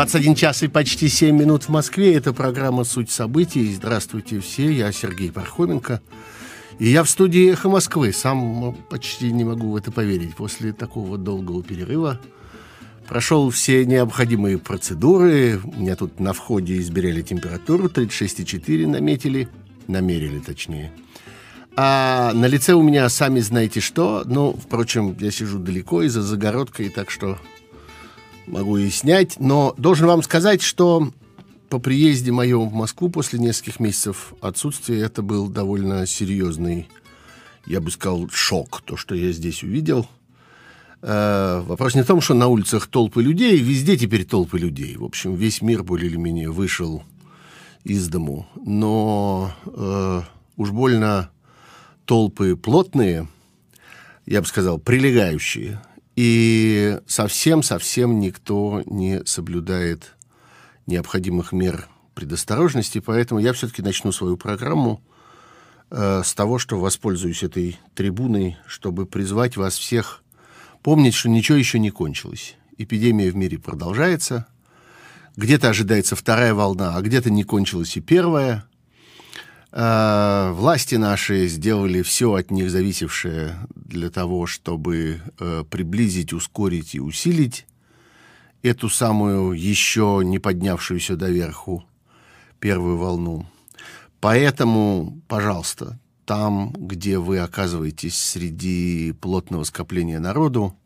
21 час и почти 7 минут в Москве. Это программа «Суть событий». Здравствуйте все, я Сергей Пархоменко. И я в студии «Эхо Москвы». Сам почти не могу в это поверить. После такого долгого перерыва прошел все необходимые процедуры. Меня тут на входе измеряли температуру, 36,4 наметили. Намерили, точнее. А на лице у меня сами знаете что. Ну, впрочем, я сижу далеко и за загородкой, так что могу и снять. Но должен вам сказать, что по приезде моем в Москву после нескольких месяцев отсутствия это был довольно серьезный, я бы сказал, шок, то, что я здесь увидел. Э, вопрос не в том, что на улицах толпы людей, везде теперь толпы людей. В общем, весь мир более или менее вышел из дому. Но э, уж больно толпы плотные, я бы сказал, прилегающие. И совсем-совсем никто не соблюдает необходимых мер предосторожности, поэтому я все-таки начну свою программу э, с того, что воспользуюсь этой трибуной, чтобы призвать вас всех помнить, что ничего еще не кончилось. Эпидемия в мире продолжается, где-то ожидается вторая волна, а где-то не кончилась и первая. Э, власти наши сделали все от них зависевшее для того, чтобы э, приблизить, ускорить и усилить эту самую еще не поднявшуюся доверху первую волну. Поэтому, пожалуйста, там, где вы оказываетесь среди плотного скопления народу,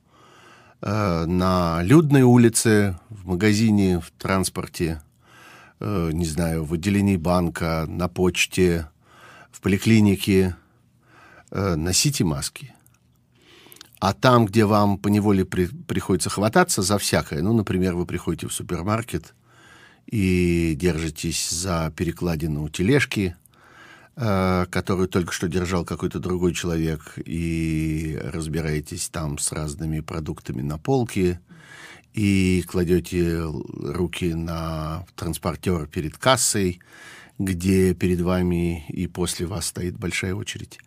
э, на людной улице, в магазине, в транспорте, э, не знаю, в отделении банка, на почте, в поликлинике, э, носите маски. А там, где вам поневоле при, приходится хвататься за всякое, ну, например, вы приходите в супермаркет и держитесь за перекладину тележки, э, которую только что держал какой-то другой человек, и разбираетесь там с разными продуктами на полке, и кладете руки на транспортер перед кассой, где перед вами и после вас стоит большая очередь.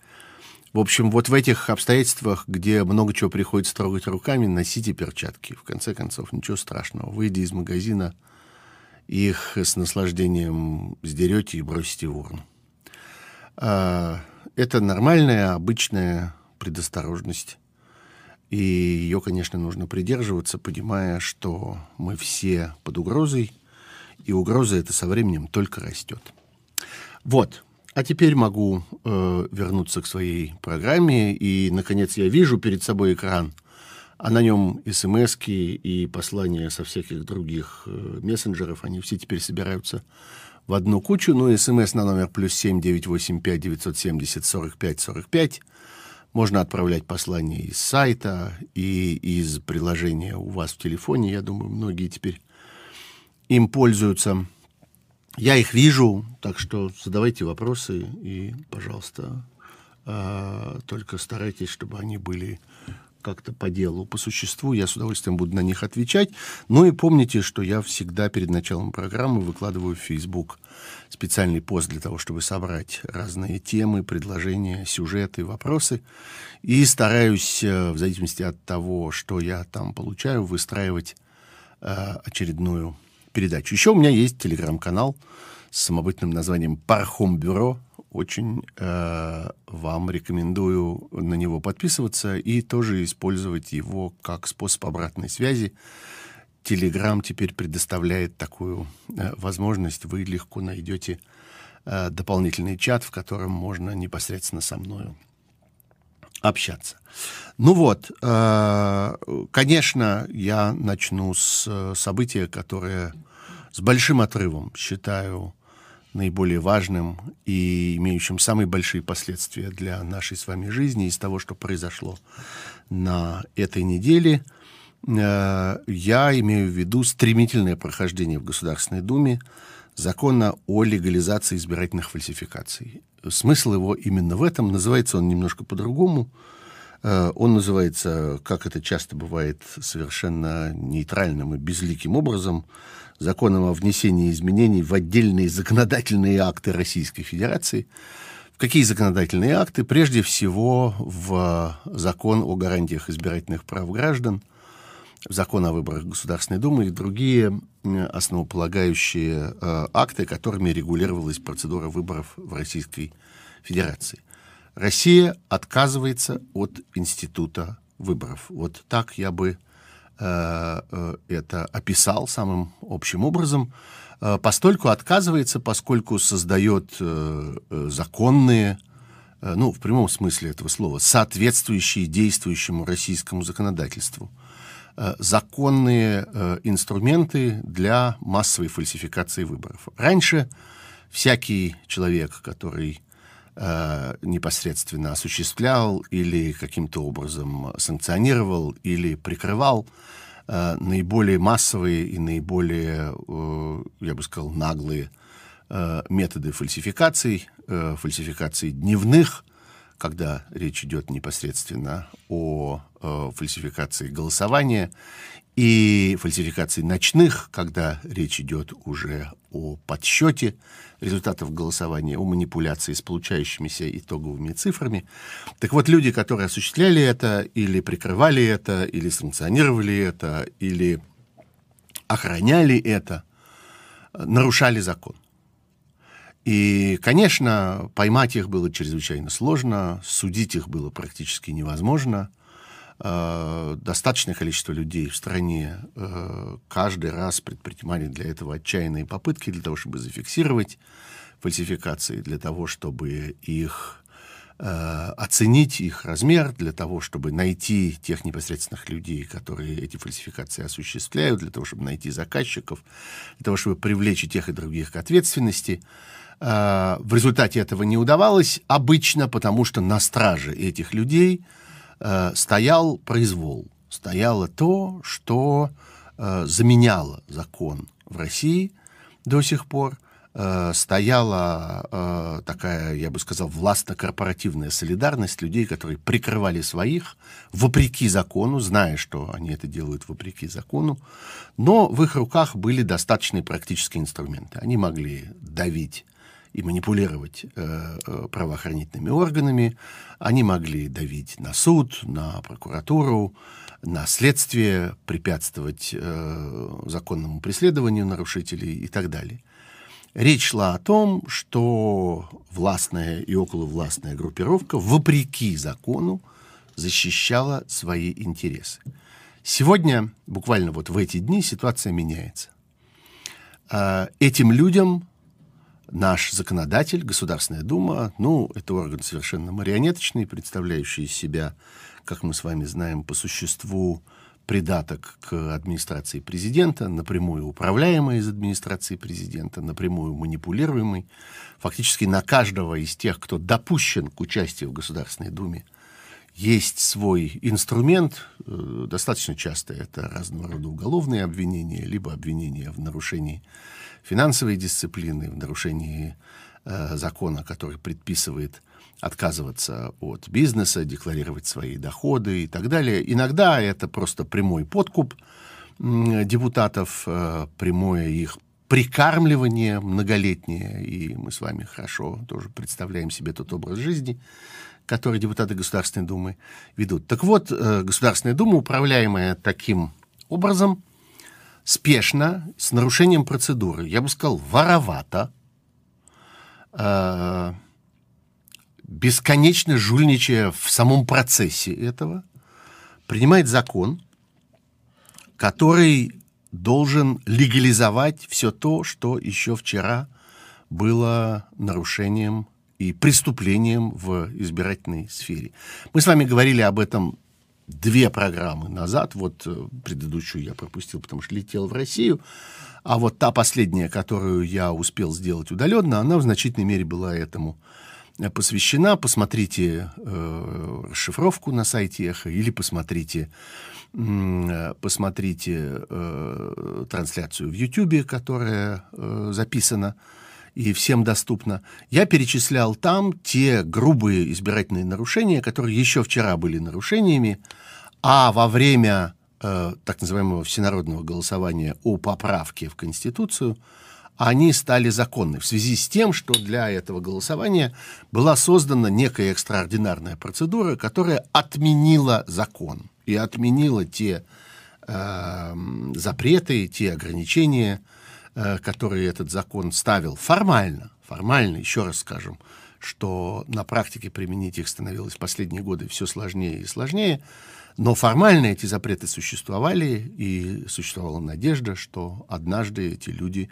В общем, вот в этих обстоятельствах, где много чего приходится трогать руками, носите перчатки. В конце концов, ничего страшного. Выйдя из магазина, их с наслаждением сдерете и бросите в урну. А, это нормальная, обычная предосторожность. И ее, конечно, нужно придерживаться, понимая, что мы все под угрозой, и угроза эта со временем только растет. Вот. А теперь могу э, вернуться к своей программе, и, наконец, я вижу перед собой экран, а на нем смс и послания со всяких других э, мессенджеров, они все теперь собираются в одну кучу, ну, смс на номер плюс 7 985 970 45 45, можно отправлять послания из сайта и из приложения у вас в телефоне. Я думаю, многие теперь им пользуются. Я их вижу, так что задавайте вопросы и, пожалуйста, э, только старайтесь, чтобы они были как-то по делу, по существу. Я с удовольствием буду на них отвечать. Ну и помните, что я всегда перед началом программы выкладываю в Facebook специальный пост для того, чтобы собрать разные темы, предложения, сюжеты, вопросы. И стараюсь, э, в зависимости от того, что я там получаю, выстраивать э, очередную передачу. Еще у меня есть телеграм-канал с самобытным названием «Пархом Бюро». Очень э, вам рекомендую на него подписываться и тоже использовать его как способ обратной связи. Телеграм теперь предоставляет такую э, возможность. Вы легко найдете э, дополнительный чат, в котором можно непосредственно со мною общаться. Ну вот, э, конечно, я начну с э, события, которое с большим отрывом считаю наиболее важным и имеющим самые большие последствия для нашей с вами жизни из того, что произошло на этой неделе. Э, я имею в виду стремительное прохождение в Государственной Думе закона о легализации избирательных фальсификаций. Смысл его именно в этом. Называется он немножко по-другому. Э, он называется, как это часто бывает, совершенно нейтральным и безликим образом, законом о внесении изменений в отдельные законодательные акты Российской Федерации. В какие законодательные акты? Прежде всего, в закон о гарантиях избирательных прав граждан, в закон о выборах Государственной Думы и другие основополагающие э, акты, которыми регулировалась процедура выборов в Российской Федерации. Россия отказывается от института выборов. Вот так я бы э, э, это описал самым общим образом. Э, постольку отказывается, поскольку создает э, э законные, э, ну, в прямом смысле этого слова, соответствующие действующему российскому законодательству Э, законные э, инструменты для массовой фальсификации выборов. Раньше всякий человек, который э, непосредственно осуществлял или каким-то образом санкционировал или прикрывал наиболее массовые и наиболее, я бы сказал, наглые методы фальсификаций, фальсификаций дневных когда речь идет непосредственно о э, фальсификации голосования, и фальсификации ночных, когда речь идет уже о подсчете результатов голосования, о манипуляции с получающимися итоговыми цифрами. Так вот, люди, которые осуществляли это, или прикрывали это, или санкционировали это, или охраняли это, нарушали закон. И, конечно, поймать их было чрезвычайно сложно, судить их было практически невозможно. Э, достаточное количество людей в стране э, каждый раз предпринимали для этого отчаянные попытки, для того, чтобы зафиксировать фальсификации, для того, чтобы их э, оценить их размер, для того, чтобы найти тех непосредственных людей, которые эти фальсификации осуществляют, для того, чтобы найти заказчиков, для того, чтобы привлечь и тех, и других к ответственности. В результате этого не удавалось обычно, потому что на страже этих людей э, стоял произвол, стояло то, что э, заменяло закон в России до сих пор, стояла такая, я бы сказал, властно-корпоративная солидарность людей, которые прикрывали своих вопреки закону, зная, что они это делают вопреки закону, но в их руках были достаточные практические инструменты. Они могли давить и манипулировать э, э, правоохранительными органами. Они могли давить на суд, на прокуратуру, на следствие, препятствовать э, законному преследованию нарушителей и так далее. Речь шла о том, что властная и околовластная группировка, вопреки закону, защищала свои интересы. Сегодня, буквально вот в эти дни, ситуация меняется. Э, этим людям наш законодатель, Государственная Дума, ну, это орган совершенно марионеточный, представляющий из себя, как мы с вами знаем, по существу придаток к администрации президента, напрямую управляемый из администрации президента, напрямую манипулируемый. Фактически на каждого из тех, кто допущен к участию в Государственной Думе, есть свой инструмент, э, достаточно часто это разного рода уголовные обвинения, либо обвинения в нарушении финансовой дисциплины, в нарушении э, закона, который предписывает отказываться от бизнеса, декларировать свои доходы и так далее. Иногда это просто прямой подкуп депутатов, э, прямое их прикармливание многолетнее, и мы с вами хорошо тоже представляем себе тот образ жизни, который депутаты Государственной Думы ведут. Так вот, э, Государственная Дума, управляемая таким образом, спешно, с нарушением процедуры, я бы сказал, воровато, э, бесконечно жульничая в самом процессе этого, принимает закон, который должен легализовать все то, что еще вчера было нарушением и преступлением в избирательной сфере. Мы с вами говорили об этом две программы назад. Вот э, предыдущую я пропустил, потому что летел в Россию. А вот та последняя, которую я успел сделать удаленно, она в значительной мере была этому э, посвящена. Посмотрите э, расшифровку на сайте Эхо или посмотрите, э, посмотрите э, трансляцию в Ютьюбе, которая э, записана и всем доступно. Я перечислял там те грубые избирательные нарушения, которые еще вчера были нарушениями, а во время э, так называемого всенародного голосования о поправке в Конституцию они стали законны в связи с тем, что для этого голосования была создана некая экстраординарная процедура, которая отменила закон и отменила те э, запреты, те ограничения, э, которые этот закон ставил формально, формально, еще раз скажем, что на практике применить их становилось в последние годы все сложнее и сложнее, но формально эти запреты существовали, и существовала надежда, что однажды эти люди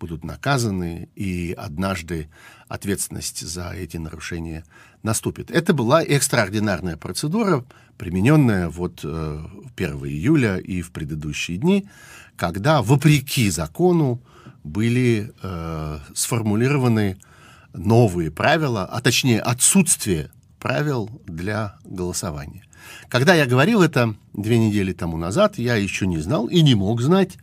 будут наказаны, и однажды ответственность за эти нарушения наступит. Это была экстраординарная процедура, примененная вот э, 1 июля и в предыдущие дни, когда, вопреки закону, были э, сформулированы новые правила, а точнее отсутствие правил для голосования. Когда я говорил это две недели тому назад, я еще не знал и не мог знать,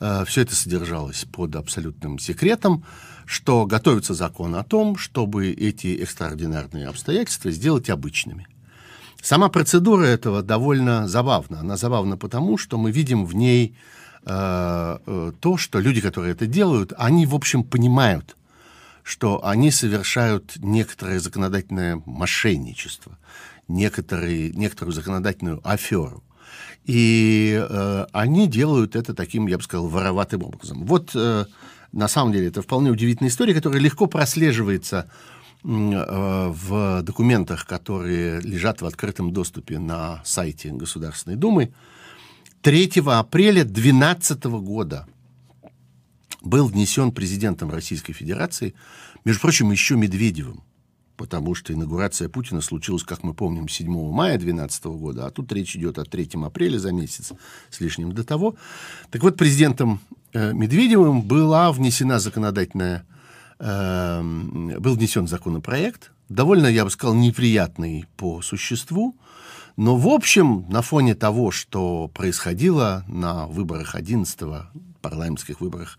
э, все это содержалось под абсолютным секретом, что готовится закон о том, чтобы эти экстраординарные обстоятельства сделать обычными. Сама процедура этого довольно забавна. Она забавна потому, что мы видим в ней то, что люди, которые это делают, они, в общем, понимают, что они совершают некоторое законодательное мошенничество, некоторые, некоторую законодательную аферу. И э, они делают это таким, я бы сказал, вороватым образом. Вот э, на самом деле это вполне удивительная история, которая легко прослеживается э, в документах, которые лежат в открытом доступе на сайте Государственной Думы. 3 апреля 2012 года был внесен президентом Российской Федерации, между прочим, еще Медведевым, потому что инаугурация Путина случилась, как мы помним, 7 мая 2012 года, а тут речь идет о 3 апреля за месяц с лишним до того. Так вот, президентом э, Медведевым была внесена законодательная, э, был внесен законопроект, довольно, я бы сказал, неприятный по существу, но, в общем, на фоне того, что происходило на выборах 11 парламентских выборах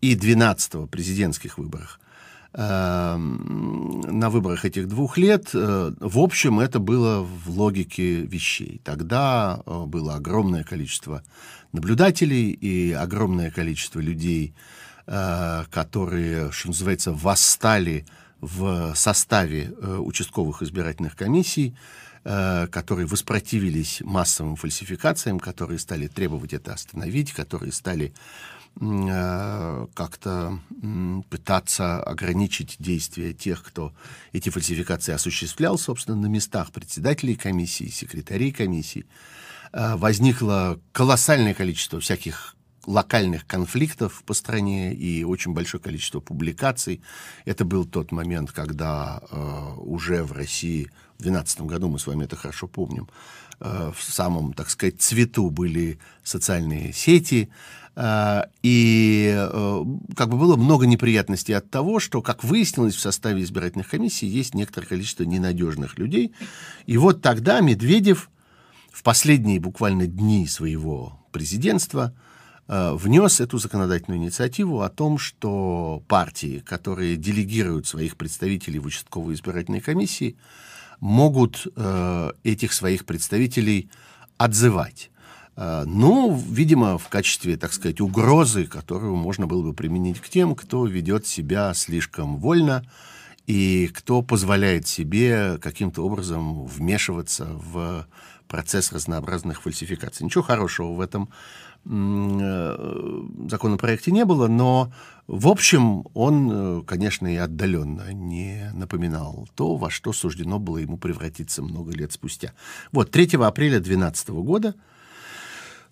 и 12 президентских выборах, Эм, на выборах этих двух лет, э, в общем, это было в логике вещей. Тогда э, было огромное количество наблюдателей и огромное количество людей, э, которые, что называется, восстали в составе участковых избирательных комиссий, которые воспротивились массовым фальсификациям, которые стали требовать это остановить, которые стали Э, как-то пытаться ограничить действия тех, кто эти фальсификации осуществлял, собственно, на местах председателей комиссии, секретарей комиссии. Э, возникло колоссальное количество всяких локальных конфликтов по стране и очень большое количество публикаций. Это был тот момент, когда э, уже в России в 2012 году, мы с вами это хорошо помним, э, в самом, так сказать, цвету были социальные сети, э, и э, как бы было много неприятностей от того, что, как выяснилось, в составе избирательных комиссий есть некоторое количество ненадежных людей. И вот тогда Медведев в последние буквально дни своего президентства – внес эту законодательную инициативу о том, что партии, которые делегируют своих представителей в участковые избирательные комиссии, могут э, этих своих представителей отзывать. Э, ну, видимо, в качестве, так сказать, угрозы, которую можно было бы применить к тем, кто ведет себя слишком вольно и кто позволяет себе каким-то образом вмешиваться в процесс разнообразных фальсификаций. Ничего хорошего в этом Э, законопроекте не было, но, в общем, он, э, конечно, и отдаленно не напоминал то, во что суждено было ему превратиться много лет спустя. Вот, 3 апреля 2012 года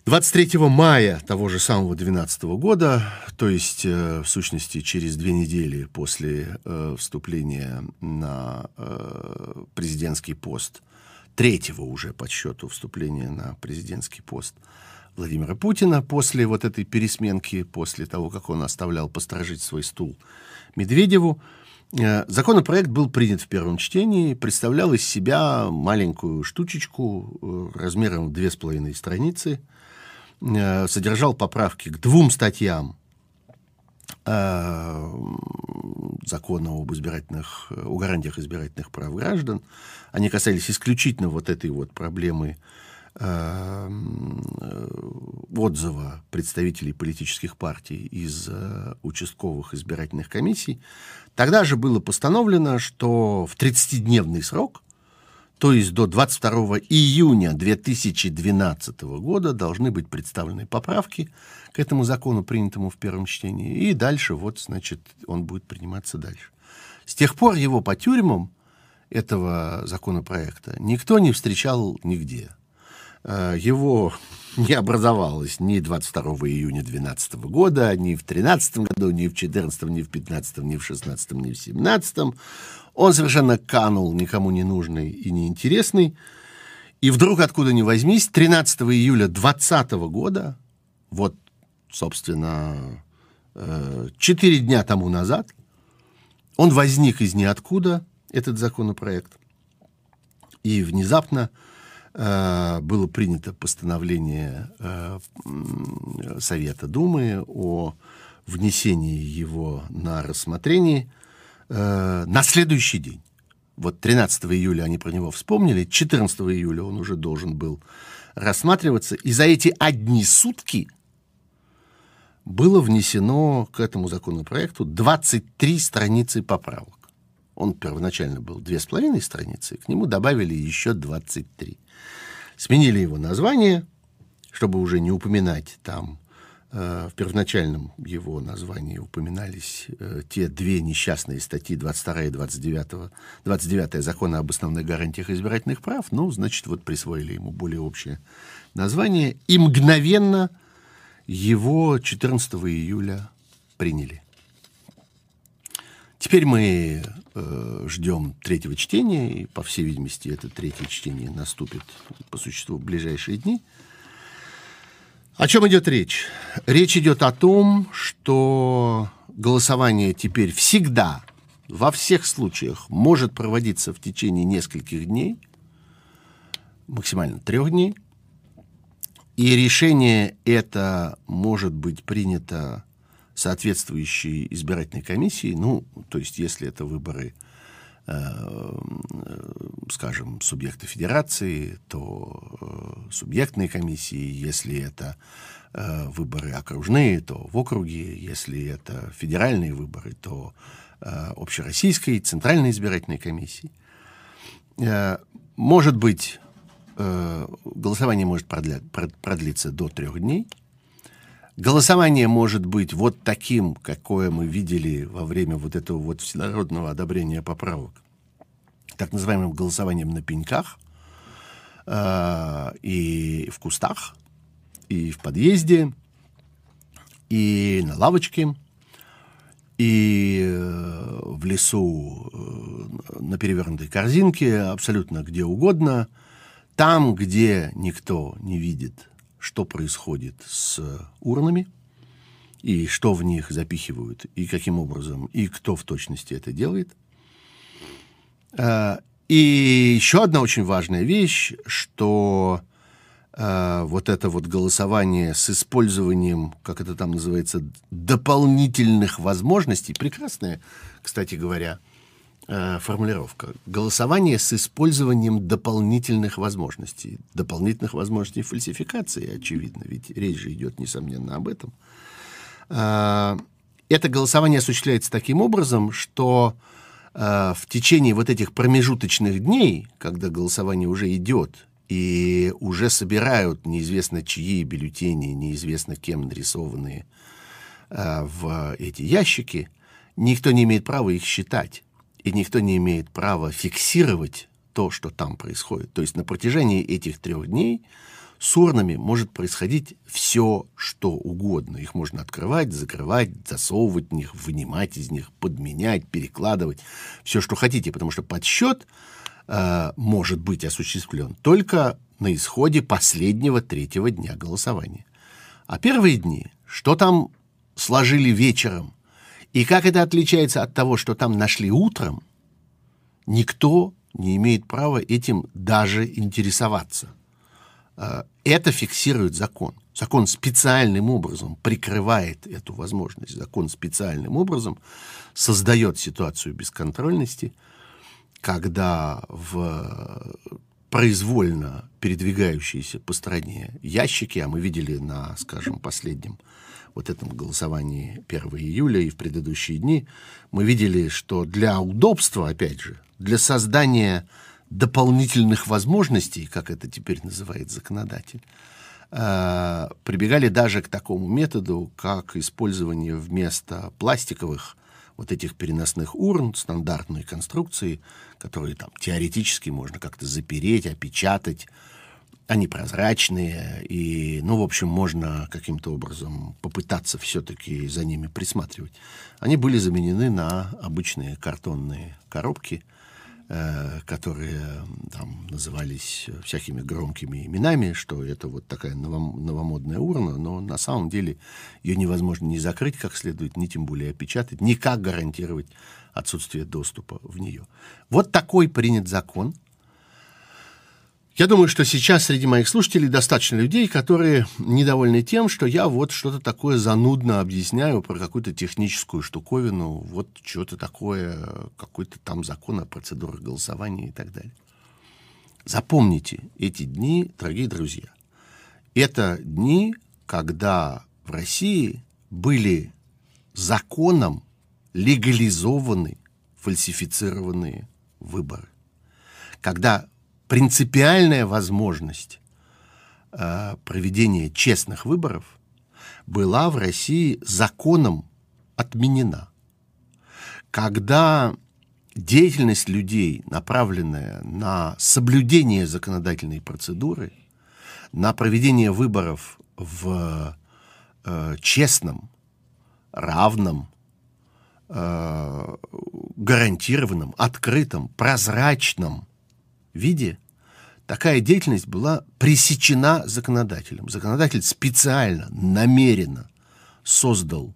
23 мая того же самого 2012 года, то есть, э, в сущности, через две недели после э, вступления на э, президентский пост, третьего уже по счету вступления на президентский пост, Владимира Путина после вот этой пересменки, после того, как он оставлял посторожить свой стул Медведеву. Э, законопроект был принят в первом чтении, представлял из себя маленькую штучечку э, размером в две с половиной страницы, э, содержал поправки к двум статьям закона об избирательных, о гарантиях избирательных прав граждан. Они касались исключительно вот этой вот проблемы отзыва представителей политических партий из э, участковых избирательных комиссий, тогда же было постановлено, что в 30-дневный срок, то есть до 22 июня 2012 года должны быть представлены поправки к этому закону, принятому в первом чтении, и дальше вот, значит, он будет приниматься дальше. С тех пор его по тюрьмам этого законопроекта никто не встречал нигде. Э, его не образовалось ни 22 июня 2012 года, ни в 2013 году, ни в 2014, ни в 2015, ни в 2016, ни в 2017. Он совершенно канул, никому не нужный и неинтересный. И вдруг, откуда ни возьмись, 13 июля 2020 года, вот, собственно, э, четыре дня тому назад, он возник из ниоткуда, этот законопроект, и внезапно Э, было принято постановление э, Совета Думы о внесении его на рассмотрение э, на следующий день. Вот 13 июля они про него вспомнили, 14 июля он уже должен был рассматриваться, и за эти одни сутки было внесено к этому законопроекту 23 страницы поправок. Он первоначально был две с половиной страницы, к нему добавили еще 23 сменили его название, чтобы уже не упоминать там э, в первоначальном его названии упоминались э, те две несчастные статьи 22 и 29, 29 закона об основных гарантиях избирательных прав. Ну, значит, вот присвоили ему более общее название и мгновенно его 14 июля приняли. Теперь мы э, ждем третьего чтения, и, по всей видимости, это третье чтение наступит по существу в ближайшие дни. О чем идет речь? Речь идет о том, что голосование теперь всегда, во всех случаях, может проводиться в течение нескольких дней, максимально трех дней, и решение это может быть принято соответствующей избирательной комиссии, ну, то есть если это выборы, э, скажем, субъекта федерации, то э, субъектные комиссии, если это э, выборы окружные, то в округе, если это федеральные выборы, то э, общероссийской центральной избирательной комиссии. Э, может быть, э, голосование может продля, продлиться до трех дней, Голосование может быть вот таким, какое мы видели во время вот этого вот всенародного одобрения поправок, так называемым голосованием на пеньках э, и в кустах, и в подъезде, и на лавочке, и э, в лесу э, на перевернутой корзинке, абсолютно где угодно, там, где никто не видит что происходит с урнами, и что в них запихивают, и каким образом, и кто в точности это делает. А, и еще одна очень важная вещь, что э, вот это вот голосование с использованием, как это там называется, дополнительных возможностей, прекрасное, кстати говоря, Э, формулировка. Голосование с использованием дополнительных возможностей. Дополнительных возможностей фальсификации, очевидно, ведь речь же идет, несомненно, об этом. Э, это голосование осуществляется таким образом, что э, в течение вот этих промежуточных дней, когда голосование уже идет, и уже собирают неизвестно чьи бюллетени, неизвестно кем нарисованные в эти ящики, никто не имеет права их считать и никто не имеет права фиксировать то, что там происходит. То есть на протяжении этих трех дней с урнами может происходить все, что угодно. Их можно открывать, закрывать, засовывать в них, вынимать из них, подменять, перекладывать, все, что хотите, потому что подсчет э, может быть осуществлен только на исходе последнего третьего дня голосования. А первые дни, что там сложили вечером, и как это отличается от того, что там нашли утром, никто не имеет права этим даже интересоваться. А, это фиксирует закон. Закон специальным образом прикрывает эту возможность. Закон специальным образом создает ситуацию бесконтрольности, когда в произвольно передвигающиеся по стране ящики, а мы видели на, скажем, последнем вот этом голосовании 1 июля и в предыдущие дни, мы видели, что для удобства, опять же, для создания дополнительных возможностей, как это теперь называет законодатель, э, прибегали даже к такому методу, как использование вместо пластиковых вот этих переносных урн стандартной конструкции, которые там теоретически можно как-то запереть, опечатать, они прозрачные, и, ну, в общем, можно каким-то образом попытаться все-таки за ними присматривать. Они были заменены на обычные картонные коробки, э, которые там назывались всякими громкими именами, что это вот такая новом, новомодная урна, но на самом деле ее невозможно ни закрыть как следует, ни тем более опечатать, никак гарантировать отсутствие доступа в нее. Вот такой принят закон – я думаю, что сейчас среди моих слушателей достаточно людей, которые недовольны тем, что я вот что-то такое занудно объясняю про какую-то техническую штуковину, вот что-то такое, какой-то там закон о процедурах голосования и так далее. Запомните эти дни, дорогие друзья. Это дни, когда в России были законом легализованы фальсифицированные выборы. Когда принципиальная возможность э, проведения честных выборов была в России законом отменена. Когда деятельность людей, направленная на соблюдение законодательной процедуры, на проведение выборов в э, честном, равном, э, гарантированном, открытом, прозрачном виде такая деятельность была пресечена законодателем. Законодатель специально, намеренно создал,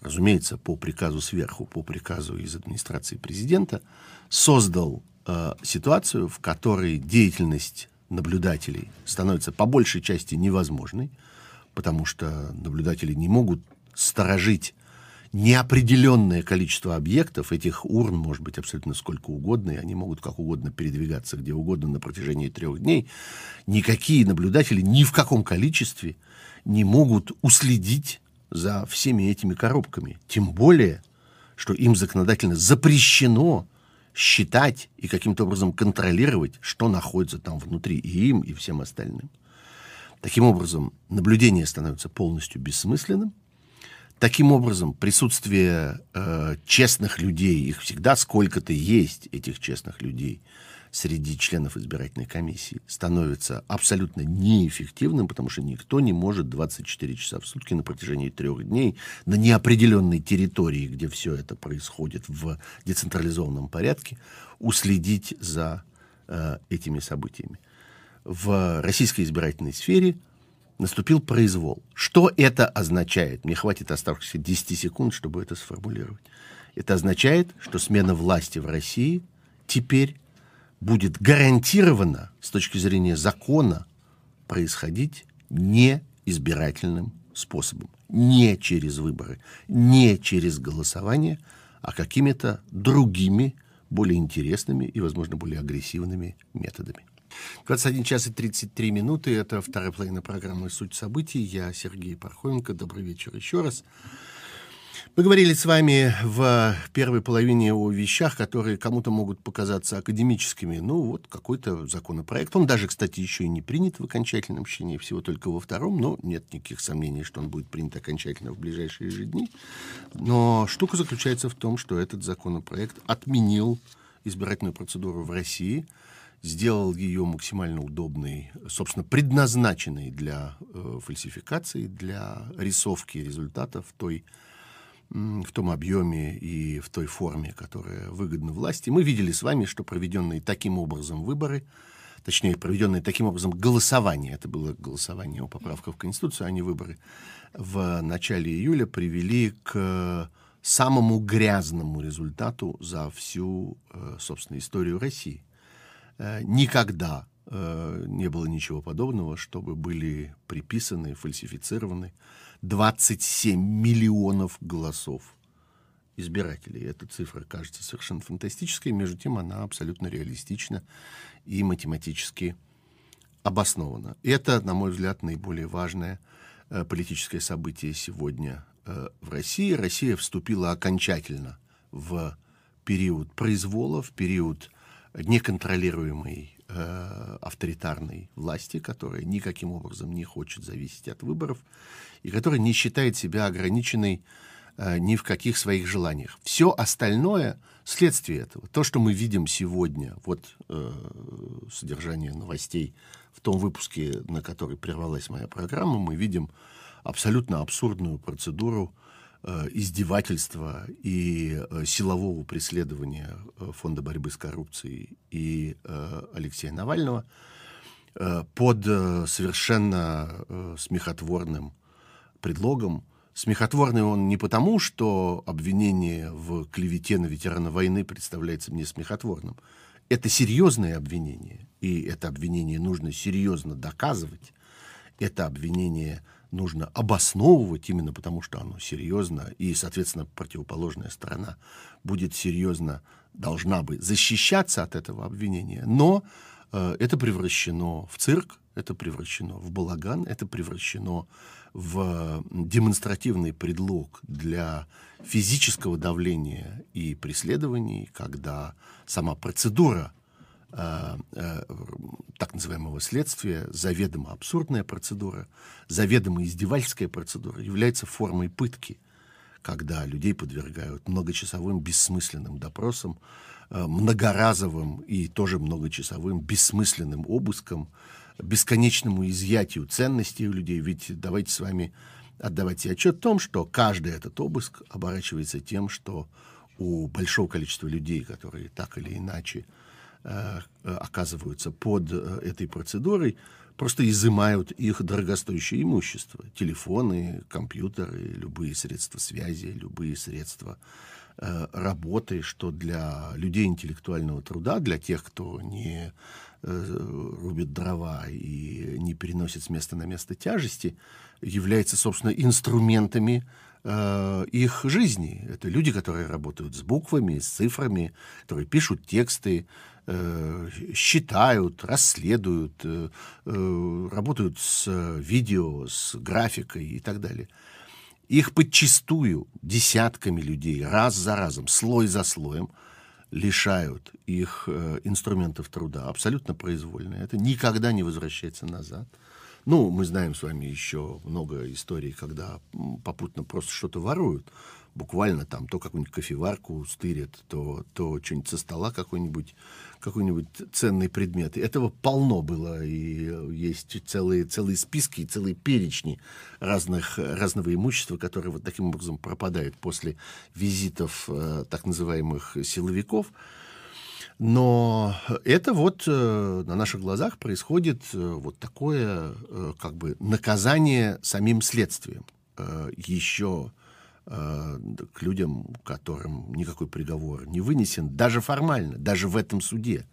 разумеется, по приказу сверху, по приказу из администрации президента, создал э, ситуацию, в которой деятельность наблюдателей становится по большей части невозможной, потому что наблюдатели не могут сторожить неопределенное количество объектов, этих урн может быть абсолютно сколько угодно, и они могут как угодно передвигаться где угодно на протяжении трех дней, никакие наблюдатели ни в каком количестве не могут уследить за всеми этими коробками. Тем более, что им законодательно запрещено считать и каким-то образом контролировать, что находится там внутри и им, и всем остальным. Таким образом, наблюдение становится полностью бессмысленным, Таким образом, присутствие э, честных людей, их всегда сколько-то есть, этих честных людей, среди членов избирательной комиссии, становится абсолютно неэффективным, потому что никто не может 24 часа в сутки на протяжении трех дней на неопределенной территории, где все это происходит в децентрализованном порядке, уследить за э, этими событиями. В российской избирательной сфере – наступил произвол. Что это означает? Мне хватит оставшихся 10 секунд, чтобы это сформулировать. Это означает, что смена власти в России теперь будет гарантированно с точки зрения закона происходить не избирательным способом, не через выборы, не через голосование, а какими-то другими, более интересными и, возможно, более агрессивными методами. 21 час и 33 минуты. Это вторая половина программы «Суть событий». Я Сергей Пархоменко. Добрый вечер еще раз. Мы говорили с вами в первой половине о вещах, которые кому-то могут показаться академическими. Ну, вот какой-то законопроект. Он даже, кстати, еще и не принят в окончательном чтении, всего только во втором, но нет никаких сомнений, что он будет принят окончательно в ближайшие же дни. Но штука заключается в том, что этот законопроект отменил избирательную процедуру в России – сделал ее максимально удобной, собственно, предназначенной для э, фальсификации, для рисовки результатов той, в том объеме и в той форме, которая выгодна власти. Мы видели с вами, что проведенные таким образом выборы, точнее, проведенные таким образом голосование, это было голосование о поправках в Конституцию, а не выборы, в начале июля привели к самому грязному результату за всю, э, собственно, историю России – никогда э, не было ничего подобного, чтобы были приписаны, фальсифицированы 27 миллионов голосов избирателей. Эта цифра кажется совершенно фантастической, между тем она абсолютно реалистична и математически обоснована. Это, на мой взгляд, наиболее важное э, политическое событие сегодня э, в России. Россия вступила окончательно в период произвола, в период неконтролируемой э, авторитарной власти, которая никаким образом не хочет зависеть от выборов и которая не считает себя ограниченной э, ни в каких своих желаниях. Все остальное — следствие этого. То, что мы видим сегодня, вот э, содержание новостей в том выпуске, на который прервалась моя программа, мы видим абсолютно абсурдную процедуру издевательства и э, силового преследования э, Фонда борьбы с коррупцией и Алексея Навального под совершенно смехотворным предлогом. Смехотворный он не потому, что обвинение в клевете на ветерана войны представляется мне смехотворным. Это серьезное обвинение, и это обвинение нужно серьезно доказывать. Это обвинение нужно обосновывать именно потому, что оно серьезно, и, соответственно, противоположная сторона будет серьезно, должна бы защищаться от этого обвинения. Но э, это превращено в цирк, это превращено в балаган, это превращено в демонстративный предлог для физического давления и преследований, когда сама процедура Э, э, так называемого следствия, заведомо абсурдная процедура, заведомо издевательская процедура является формой пытки, когда людей подвергают многочасовым бессмысленным допросам, э, многоразовым и тоже многочасовым бессмысленным обыскам, бесконечному изъятию ценностей у людей. Ведь давайте с вами отдавать отчет о том, что каждый этот обыск оборачивается тем, что у большого количества людей, которые так или иначе Э, оказываются под э, этой процедурой, просто изымают их дорогостоящее имущество. Телефоны, компьютеры, любые средства связи, любые средства э, работы, что для людей интеллектуального труда, для тех, кто не рубит дрова и не переносит с места на место тяжести, является, собственно, инструментами их жизни. Это люди, которые работают с буквами, с цифрами, которые пишут тексты, э, считают, расследуют, э, э, работают с видео, с графикой и так далее. Их подчистую десятками людей раз за разом, слой за слоем лишают их э, инструментов труда абсолютно произвольно. Это никогда не возвращается назад. Ну, мы знаем с вами еще много историй, когда попутно просто что-то воруют буквально там то какую-нибудь кофеварку стырят, то, то что-нибудь со стола какой-нибудь какой-нибудь ценный предмет. Этого полно было, и есть целые, целые списки, целые перечни разных, разного имущества, которое вот таким образом пропадает после визитов э, так называемых силовиков. Но это вот э, на наших глазах происходит э, вот такое э, как бы наказание самим следствием. Э, еще Э, к людям, которым никакой приговор не вынесен, даже формально, даже в этом суде,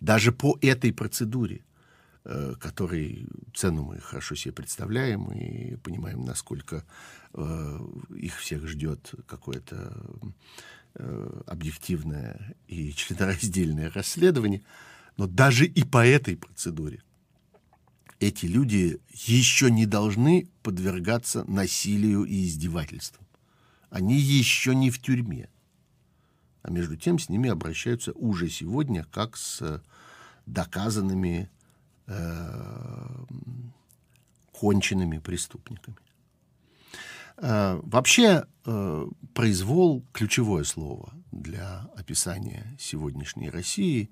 даже по этой процедуре, э, которой цену мы хорошо себе представляем и понимаем, насколько э, их всех ждет какое-то объективное и членораздельное расследование, но даже и по этой процедуре эти люди еще не должны подвергаться насилию и издевательствам. Они еще не в тюрьме. А между тем с ними обращаются уже сегодня как с доказанными э, конченными преступниками. Э, вообще э, произвол – ключевое слово для описания сегодняшней России.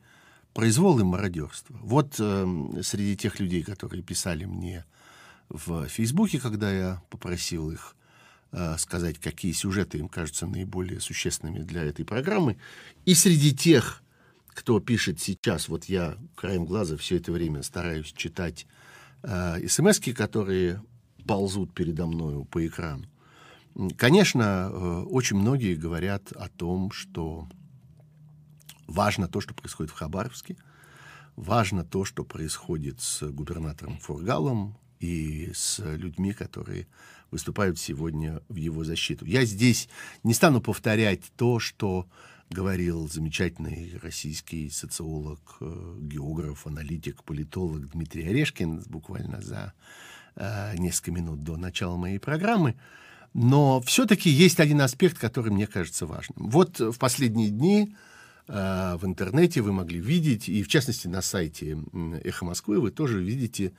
Произвол и мародерство. Вот э, среди тех людей, которые писали мне в Фейсбуке, когда я попросил их Э, сказать, какие сюжеты им кажутся наиболее существенными для этой программы. И среди тех, кто пишет сейчас, вот я краем глаза все это время стараюсь читать э, смс которые ползут передо мною по экрану. Конечно, э, очень многие говорят о том, что важно то, что происходит в Хабаровске, важно то, что происходит с губернатором Фургалом и с людьми, которые выступают сегодня в его защиту. Я здесь не стану повторять то, что говорил замечательный российский социолог, э, географ, аналитик, политолог Дмитрий Орешкин буквально за э, несколько минут до начала моей программы. Но все-таки есть один аспект, который мне кажется важным. Вот в последние дни э, в интернете вы могли видеть, и в частности на сайте «Эхо Москвы» вы тоже видите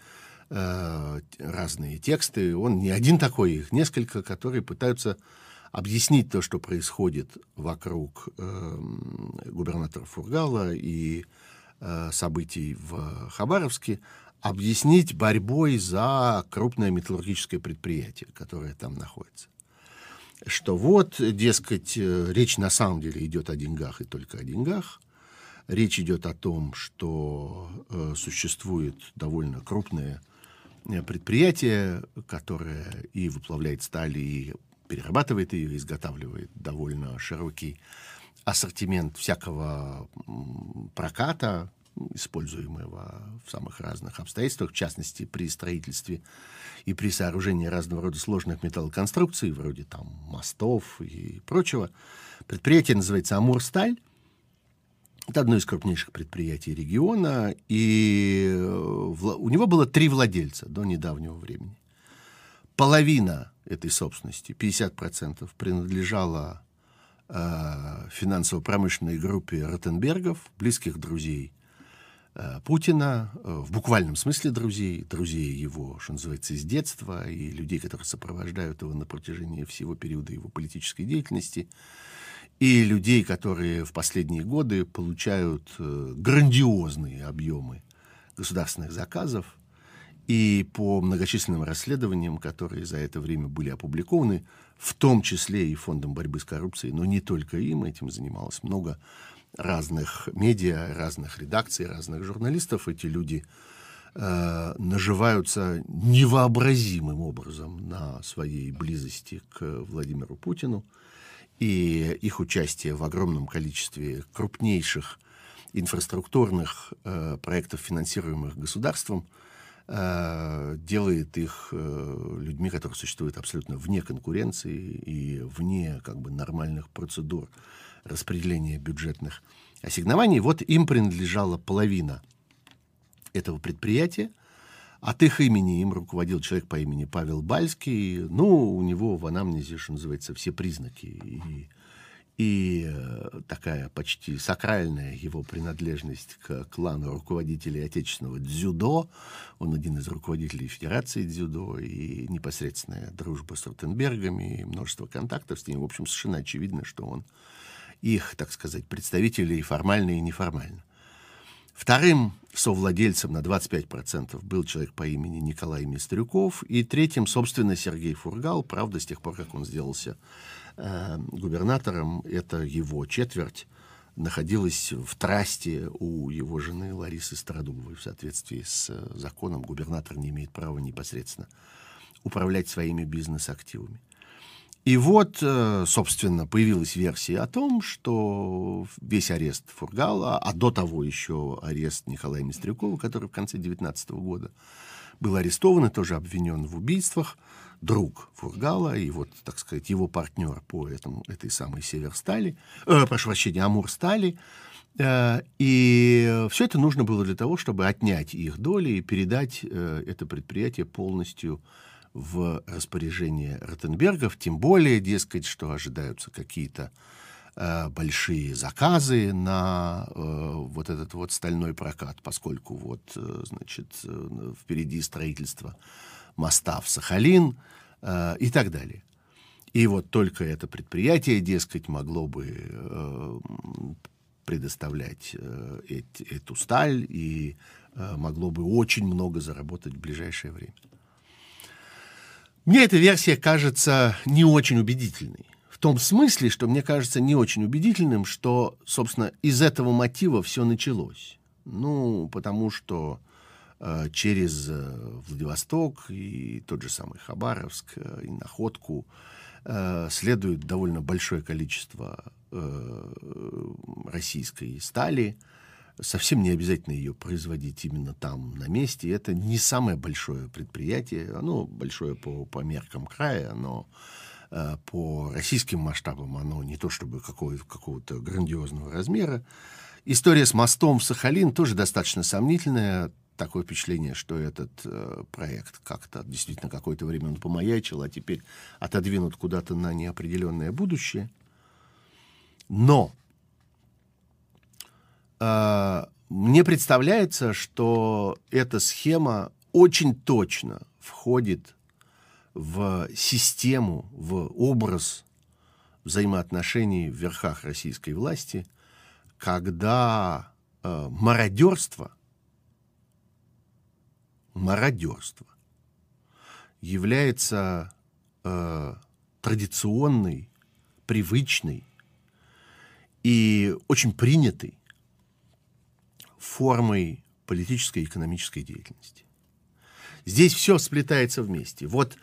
э, разные тексты. Он не один такой, их несколько, которые пытаются объяснить то, что происходит вокруг э, губернатора Фургала и э, событий в Хабаровске, объяснить борьбой за крупное металлургическое предприятие, которое там находится. Что вот, дескать, э, речь на самом деле идет о деньгах и только о деньгах. Речь идет о том, что э, существует довольно крупное э, предприятие, которое и выплавляет сталь, и перерабатывает ее, изготавливает довольно широкий ассортимент всякого проката, используемого в самых разных обстоятельствах, в частности, при строительстве и при сооружении разного рода сложных металлоконструкций, вроде там мостов и прочего. Предприятие называется «Амурсталь». Это одно из крупнейших предприятий региона, и э, у него было три владельца до недавнего времени. Половина этой собственности, 50%, принадлежала э, финансово-промышленной группе Ротенбергов, близких друзей Э, Путина, э, в буквальном смысле друзей, друзей его, что называется, из детства, и людей, которые сопровождают его на протяжении всего периода его политической деятельности, и людей, которые в последние годы получают э, грандиозные объемы государственных заказов, и по многочисленным расследованиям, которые за это время были опубликованы, в том числе и Фондом борьбы с коррупцией, но не только им, этим занималось много разных медиа, разных редакций, разных журналистов. Эти люди э, наживаются невообразимым образом на своей близости к Владимиру Путину. И их участие в огромном количестве крупнейших инфраструктурных э, проектов, финансируемых государством, э, делает их э, людьми, которые существуют абсолютно вне конкуренции и вне как бы, нормальных процедур распределения бюджетных ассигнований. Вот им принадлежала половина этого предприятия. От их имени им руководил человек по имени Павел Бальский. Ну, у него в анамнезе, что называется, все признаки. И, и э, такая почти сакральная его принадлежность к клану руководителей отечественного дзюдо. Он один из руководителей Федерации дзюдо. И непосредственная дружба с Ротенбергами, и множество контактов с ним. В общем, совершенно очевидно, что он их, так сказать, представителей формально и неформально. Вторым совладельцем на 25% был человек по имени Николай Мистрюков, и третьим, собственно, Сергей Фургал. Правда, с тех пор, как он сделался э, губернатором, это его четверть находилась в трасте у его жены Ларисы Стародубовой. В соответствии с э, законом губернатор не имеет права непосредственно управлять своими бизнес-активами. И вот, э, собственно, появилась версия о том, что весь арест Фургала, а до того еще арест Николая Мистрюкова, который в конце 19 года был арестован и тоже обвинен в убийствах, друг Фургала и вот, так сказать, его партнер по этому, этой самой Северстали, э, прошу прощения, Амурстали, э, и все это нужно было для того, чтобы отнять их доли и передать э, это предприятие полностью в распоряжение Ротенбергов, тем более, дескать, что ожидаются какие-то э, большие заказы на э, вот этот вот стальной прокат, поскольку вот, э, значит, э, впереди строительство моста в Сахалин э, и так далее. И вот только это предприятие, дескать, могло бы э, предоставлять э, эти, эту сталь и э, могло бы очень много заработать в ближайшее время. Мне эта версия кажется не очень убедительной. В том смысле, что мне кажется не очень убедительным, что, собственно, из этого мотива все началось. Ну, потому что э, через э, Владивосток и тот же самый Хабаровск э, и Находку э, следует довольно большое количество э, российской стали, Совсем не обязательно ее производить именно там, на месте. Это не самое большое предприятие. Оно большое по, по меркам края, но э, по российским масштабам оно не то чтобы какого-то грандиозного размера. История с мостом в Сахалин тоже достаточно сомнительная. Такое впечатление, что этот э, проект как-то действительно какое-то время он помаячил, а теперь отодвинут куда-то на неопределенное будущее. Но мне представляется, что эта схема очень точно входит в систему, в образ взаимоотношений в верхах российской власти, когда э, мародерство, мародерство является э, традиционной, привычной и очень принятой формой политической и экономической деятельности. Здесь все сплетается вместе. Вот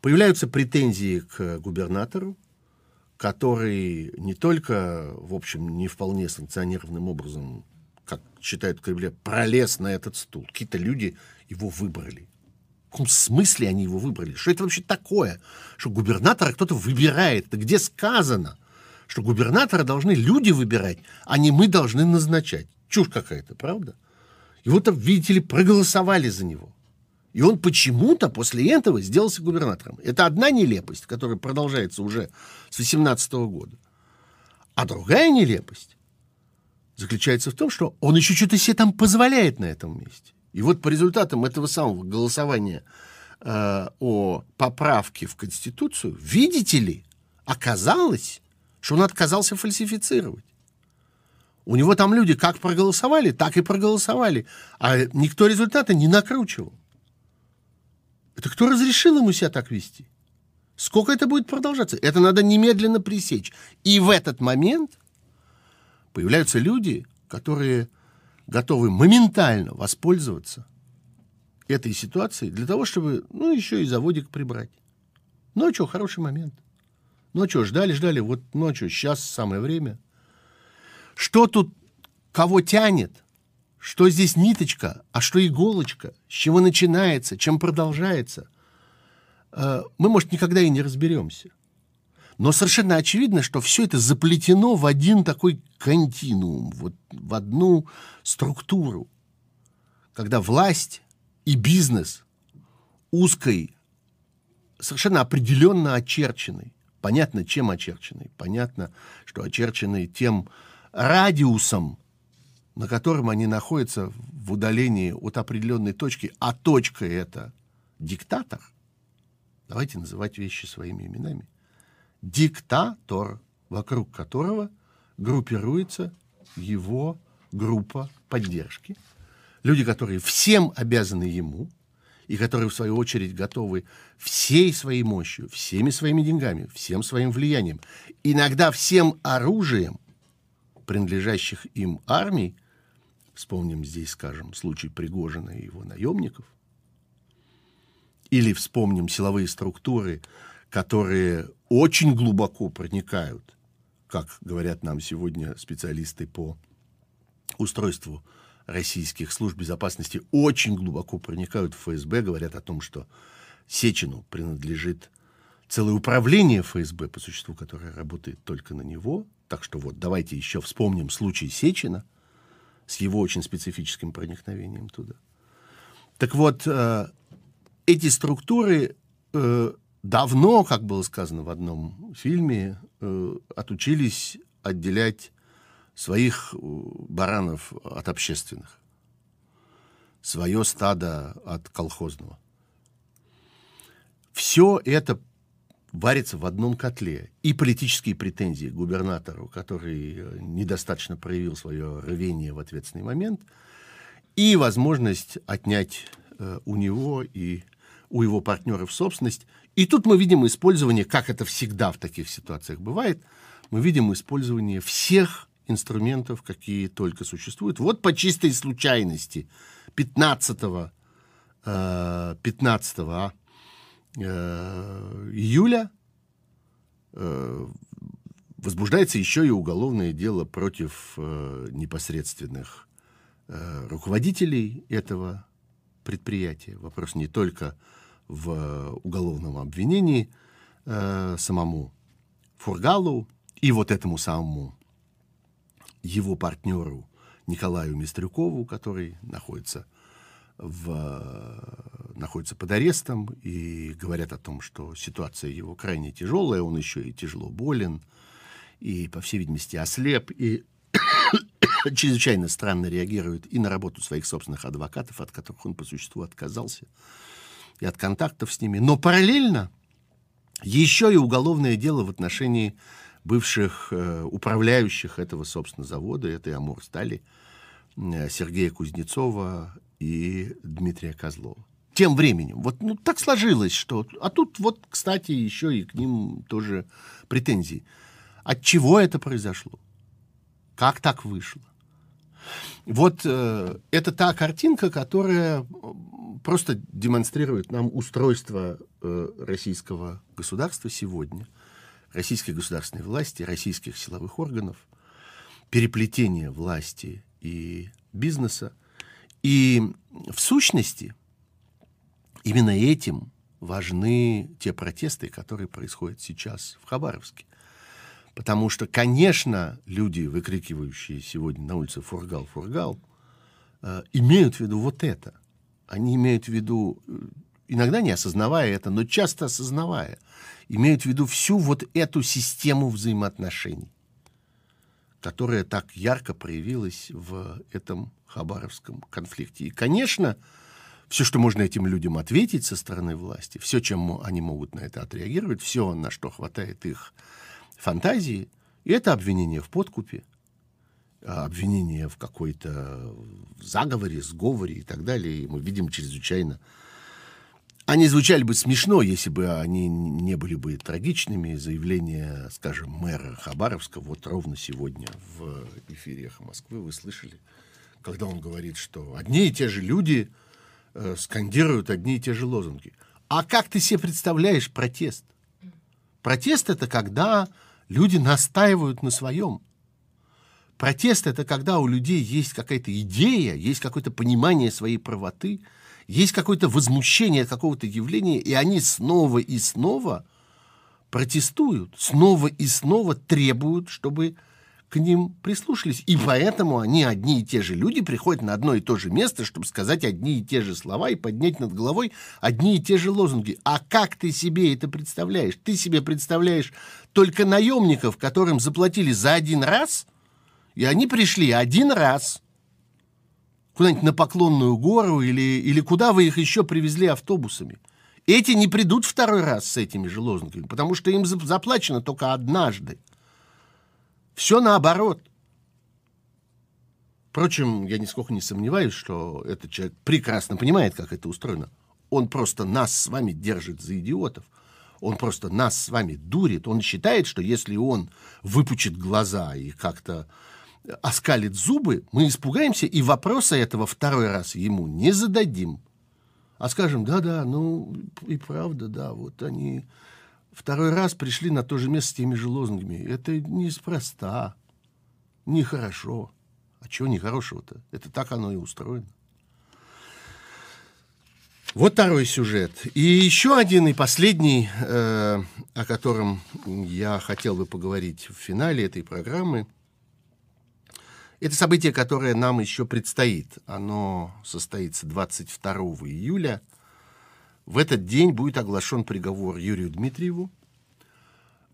появляются претензии к губернатору, который не только, в общем, не вполне санкционированным образом, как считают Кремле, пролез на этот стул. Какие-то люди его выбрали. В каком смысле они его выбрали? Что это вообще такое? Что губернатора кто-то выбирает? Это где сказано? Что губернатора должны люди выбирать, а не мы должны назначать. Чушь какая-то, правда? Вот, видите ли, проголосовали за него. И он почему-то после этого сделался губернатором. Это одна нелепость, которая продолжается уже с 18 года. А другая нелепость заключается в том, что он еще что-то себе там позволяет на этом месте. И вот по результатам этого самого голосования э, о поправке в Конституцию, видите ли, оказалось, что он отказался фальсифицировать. У него там люди как проголосовали, так и проголосовали. А никто результаты не накручивал. Это кто разрешил ему себя так вести? Сколько это будет продолжаться? Это надо немедленно пресечь. И в этот момент появляются люди, которые готовы моментально воспользоваться этой ситуацией для того, чтобы, ну, еще и заводик прибрать. Что, хороший момент. Что, ждали, ждали, вот, что, сейчас самое время – что тут кого тянет? Что здесь ниточка, а что иголочка? С чего начинается, чем продолжается? Э, мы, может, никогда и не разберемся. Но совершенно очевидно, что все это заплетено в один такой континуум, вот в одну структуру, когда власть и бизнес узкой, совершенно определенно очерченной. Понятно, чем очерченной. Понятно, что очерченной тем, радиусом, на котором они находятся в удалении от определенной точки, а точка это диктатор, давайте называть вещи своими именами, диктатор, вокруг которого группируется его группа поддержки, люди, которые всем обязаны ему, и которые, в свою очередь, готовы всей своей мощью, всеми своими деньгами, всем своим влиянием, иногда всем оружием – принадлежащих им армий, вспомним здесь, скажем, случай Пригожина и его наемников, или вспомним силовые структуры, которые очень глубоко проникают, как говорят нам сегодня специалисты по устройству российских служб безопасности, очень глубоко проникают в ФСБ, говорят о том, что Сечину принадлежит целое управление ФСБ, по существу, которое работает только на него – так что вот давайте еще вспомним случай Сечина с его очень специфическим проникновением туда. Так вот, э, эти структуры э, давно, как было сказано в одном фильме, э, отучились отделять своих баранов от общественных, свое стадо от колхозного. Все это варится в одном котле. И политические претензии губернатору, который э, недостаточно проявил свое рвение в ответственный момент, и возможность отнять э, у него и у его партнеров собственность. И тут мы видим использование, как это всегда в таких ситуациях бывает, мы видим использование всех инструментов, какие только существуют. Вот по чистой случайности 15, 15 а, Э, июля э, возбуждается еще и уголовное дело против э, непосредственных руководителей этого предприятия. Вопрос не только в уголовном обвинении самому Фургалу и вот этому самому его партнеру Николаю Мистрюкову, который находится в, находится под арестом и говорят о том, что ситуация его крайне тяжелая, он еще и тяжело болен, и, по всей видимости, ослеп, и чрезвычайно странно реагирует и на работу своих собственных адвокатов, от которых он по существу отказался, и от контактов с ними. Но параллельно еще и уголовное дело в отношении бывших э, управляющих этого, собственно, завода, этой Амурстали, э, Сергея Кузнецова и Дмитрия Козлова. Тем временем, вот ну, так сложилось, что... А тут вот, кстати, еще и к ним тоже претензии. От чего это произошло? Как так вышло? Вот э, это та картинка, которая просто демонстрирует нам устройство э, российского государства сегодня, российской государственной власти, российских силовых органов, переплетение власти и бизнеса. И в сущности именно этим важны те протесты, которые происходят сейчас в Хабаровске. Потому что, конечно, люди, выкрикивающие сегодня на улице «Фургал, Фургал», э, имеют в виду вот это. Они имеют в виду, э, иногда не осознавая это, но часто осознавая, имеют в виду всю вот эту систему взаимоотношений, которая так ярко проявилась в этом хабаровском конфликте. И, конечно, все, что можно этим людям ответить со стороны власти, все, чем они могут на это отреагировать, все, на что хватает их фантазии, и это обвинение в подкупе, а, обвинение в какой-то заговоре, сговоре и так далее. И мы видим чрезвычайно... Они звучали бы смешно, если бы они не были бы трагичными. Заявление, скажем, мэра Хабаровска вот ровно сегодня в эфире «Эхо Москвы» вы слышали, когда он говорит, что одни и те же люди э, скандируют одни и те же лозунги. А как ты себе представляешь протест? Протест — это когда Люди настаивают на своем. Протест — это когда у людей есть какая-то идея, есть какое-то понимание своей правоты, есть какое-то возмущение от какого-то явления, и они снова и снова протестуют, снова и снова требуют, чтобы к ним прислушались. И поэтому они, одни и те же люди, приходят на одно и то же место, чтобы сказать одни и те же слова и поднять над головой одни и те же лозунги. А как ты себе это представляешь? Ты себе представляешь только наемников, которым заплатили за один раз, и они пришли один раз куда-нибудь на Поклонную гору или, или куда вы их еще привезли автобусами. Эти не придут второй раз с этими же лозунгами, потому что им заплачено только однажды. Все наоборот. Впрочем, я нисколько не сомневаюсь, что этот человек прекрасно понимает, как это устроено. Он просто нас с вами держит за идиотов. Он просто нас с вами дурит. Он считает, что если он выпучит глаза и как-то оскалит зубы, мы испугаемся и вопроса этого второй раз ему не зададим. А скажем, да-да, ну и правда, да, вот они второй раз пришли на то же место с теми же лозунгами. Это неспроста, нехорошо. А чего нехорошего-то? Это так оно и устроено. Вот второй сюжет. И еще один, и последний, э, о котором я хотел бы поговорить в финале этой программы. Это событие, которое нам еще предстоит. Оно состоится 22 июля – в этот день будет оглашен приговор Юрию Дмитриеву,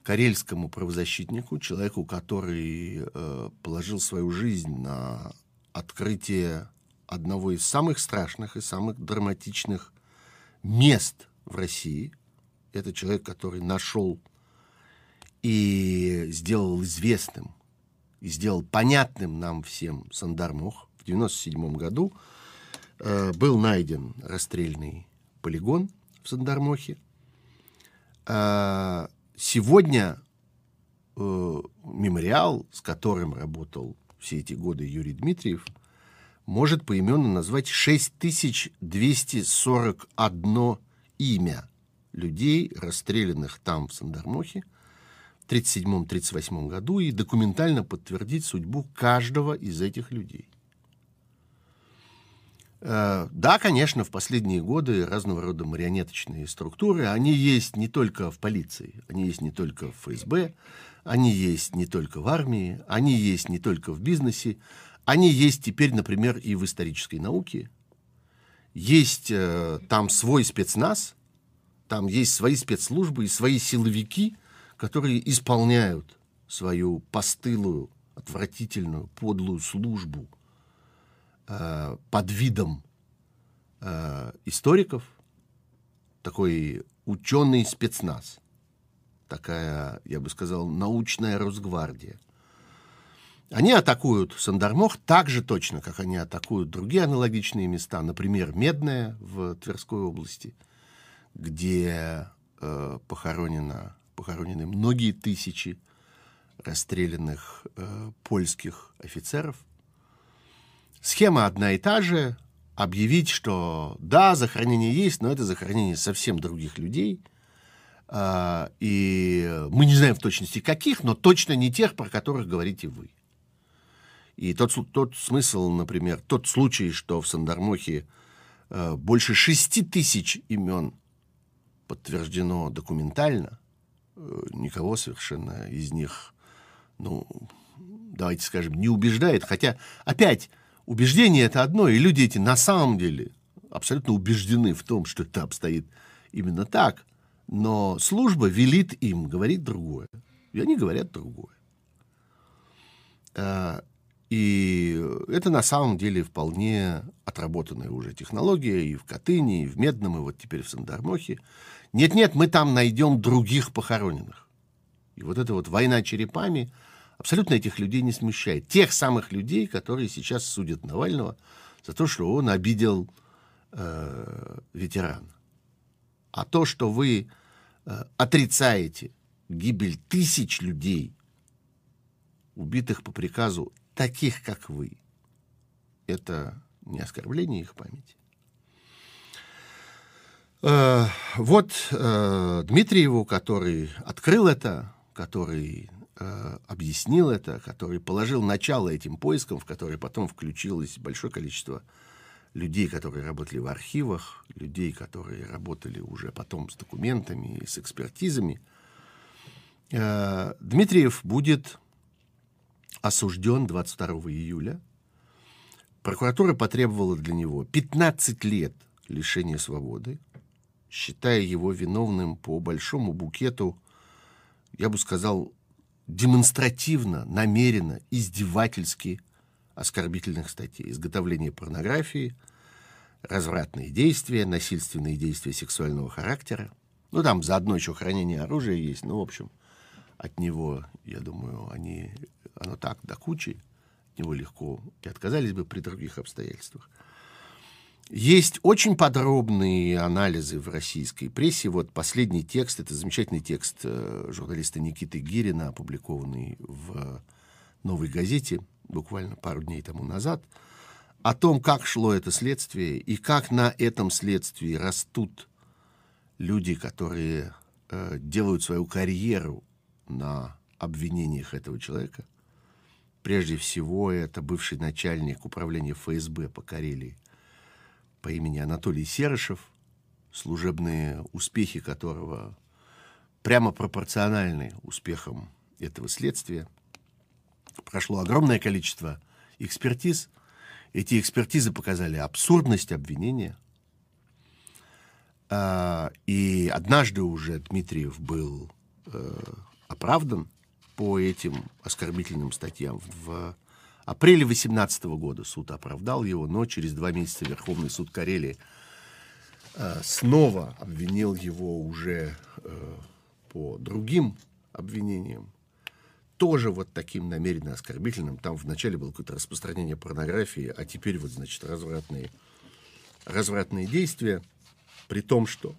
карельскому правозащитнику, человеку, который э, положил свою жизнь на открытие одного из самых страшных и самых драматичных мест в России. Это человек, который нашел и сделал известным, и сделал понятным нам всем Сандармох. В 1997 году э, был найден расстрельный полигон в Сандармохе. А, сегодня э, мемориал, с которым работал все эти годы Юрий Дмитриев, может поименно назвать 6241 имя людей, расстрелянных там, в Сандармохе, в 1937-1938 году, и документально подтвердить судьбу каждого из этих людей. Э, да, конечно, в последние годы разного рода марионеточные структуры, они есть не только в полиции, они есть не только в ФСБ, они есть не только в армии, они есть не только в бизнесе, они есть теперь, например, и в исторической науке. Есть э, там свой спецназ, там есть свои спецслужбы и свои силовики, которые исполняют свою постылую отвратительную, подлую службу э, под видом э, историков, такой ученый спецназ, такая, я бы сказал, научная Росгвардия. Они атакуют Сандармох так же точно, как они атакуют другие аналогичные места, например, Медное в Тверской области, где э, похоронено, похоронены многие тысячи расстрелянных э, польских офицеров. Схема одна и та же. Объявить, что да, захоронение есть, но это захоронение совсем других людей. Э, и мы не знаем в точности каких, но точно не тех, про которых говорите вы. И тот, тот смысл, например, тот случай, что в Сандармохе э, больше шести тысяч имен подтверждено документально, э, никого совершенно из них, ну, давайте скажем, не убеждает. Хотя, опять, убеждение это одно, и люди эти на самом деле абсолютно убеждены в том, что это обстоит именно так. Но служба велит им говорить другое. И они говорят другое. Э, и это на самом деле вполне отработанная уже технология и в Катыни, и в Медном, и вот теперь в Сандармохе. Нет-нет, мы там найдем других похороненных. И вот эта вот война черепами абсолютно этих людей не смущает. Тех самых людей, которые сейчас судят Навального за то, что он обидел э, ветерана. А то, что вы э, отрицаете гибель тысяч людей, убитых по приказу таких, как вы. Это не оскорбление их памяти. Э, вот э, Дмитриеву, который открыл это, который э, объяснил это, который положил начало этим поискам, в которые потом включилось большое количество людей, которые работали в архивах, людей, которые работали уже потом с документами и с экспертизами. Дмитриев будет осужден 22 июля. Прокуратура потребовала для него 15 лет лишения свободы, считая его виновным по большому букету, я бы сказал, демонстративно, намеренно, издевательски оскорбительных статей. Изготовление порнографии, развратные действия, насильственные действия сексуального характера. Ну, там заодно еще хранение оружия есть. Ну, в общем, от него, я думаю, они оно так до кучи, от него легко и отказались бы при других обстоятельствах. Есть очень подробные анализы в российской прессе. Вот последний текст, это замечательный текст э, журналиста Никиты Гирина, опубликованный в «Новой газете» буквально пару дней тому назад, о том, как шло это следствие и как на этом следствии растут люди, которые э, делают свою карьеру на обвинениях этого человека. Прежде всего, это бывший начальник управления ФСБ по Карелии по имени Анатолий Серышев, служебные успехи которого прямо пропорциональны успехам этого следствия. Прошло огромное количество экспертиз. Эти экспертизы показали абсурдность обвинения. А, и однажды уже Дмитриев был э, оправдан по этим оскорбительным статьям. В апреле 2018 года суд оправдал его, но через два месяца Верховный суд Карелии э, снова обвинил его уже э, по другим обвинениям. Тоже вот таким намеренно оскорбительным. Там вначале было какое-то распространение порнографии, а теперь вот, значит, развратные, развратные действия, при том, что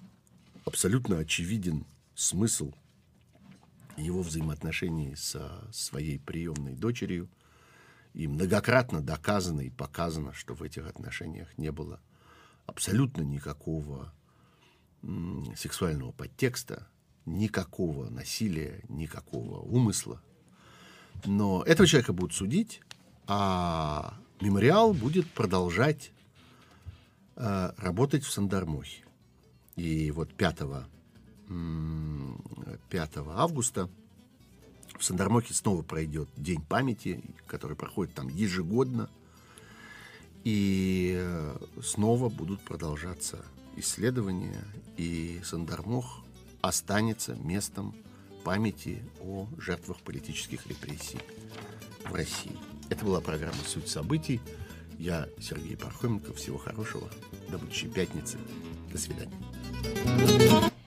абсолютно очевиден смысл его взаимоотношений со своей приемной дочерью. И многократно доказано и показано, что в этих отношениях не было абсолютно никакого сексуального подтекста, никакого насилия, никакого умысла. Но этого человека будут судить, а мемориал будет продолжать э, работать в Сандармохе. И вот 5 5 августа в Сандармохе снова пройдет День памяти, который проходит там ежегодно. И э, снова будут продолжаться исследования, и Сандармох останется местом памяти о жертвах политических репрессий в России. Это была программа «Суть событий». Я Сергей Пархоменко. Всего хорошего. До будущей пятницы. До свидания.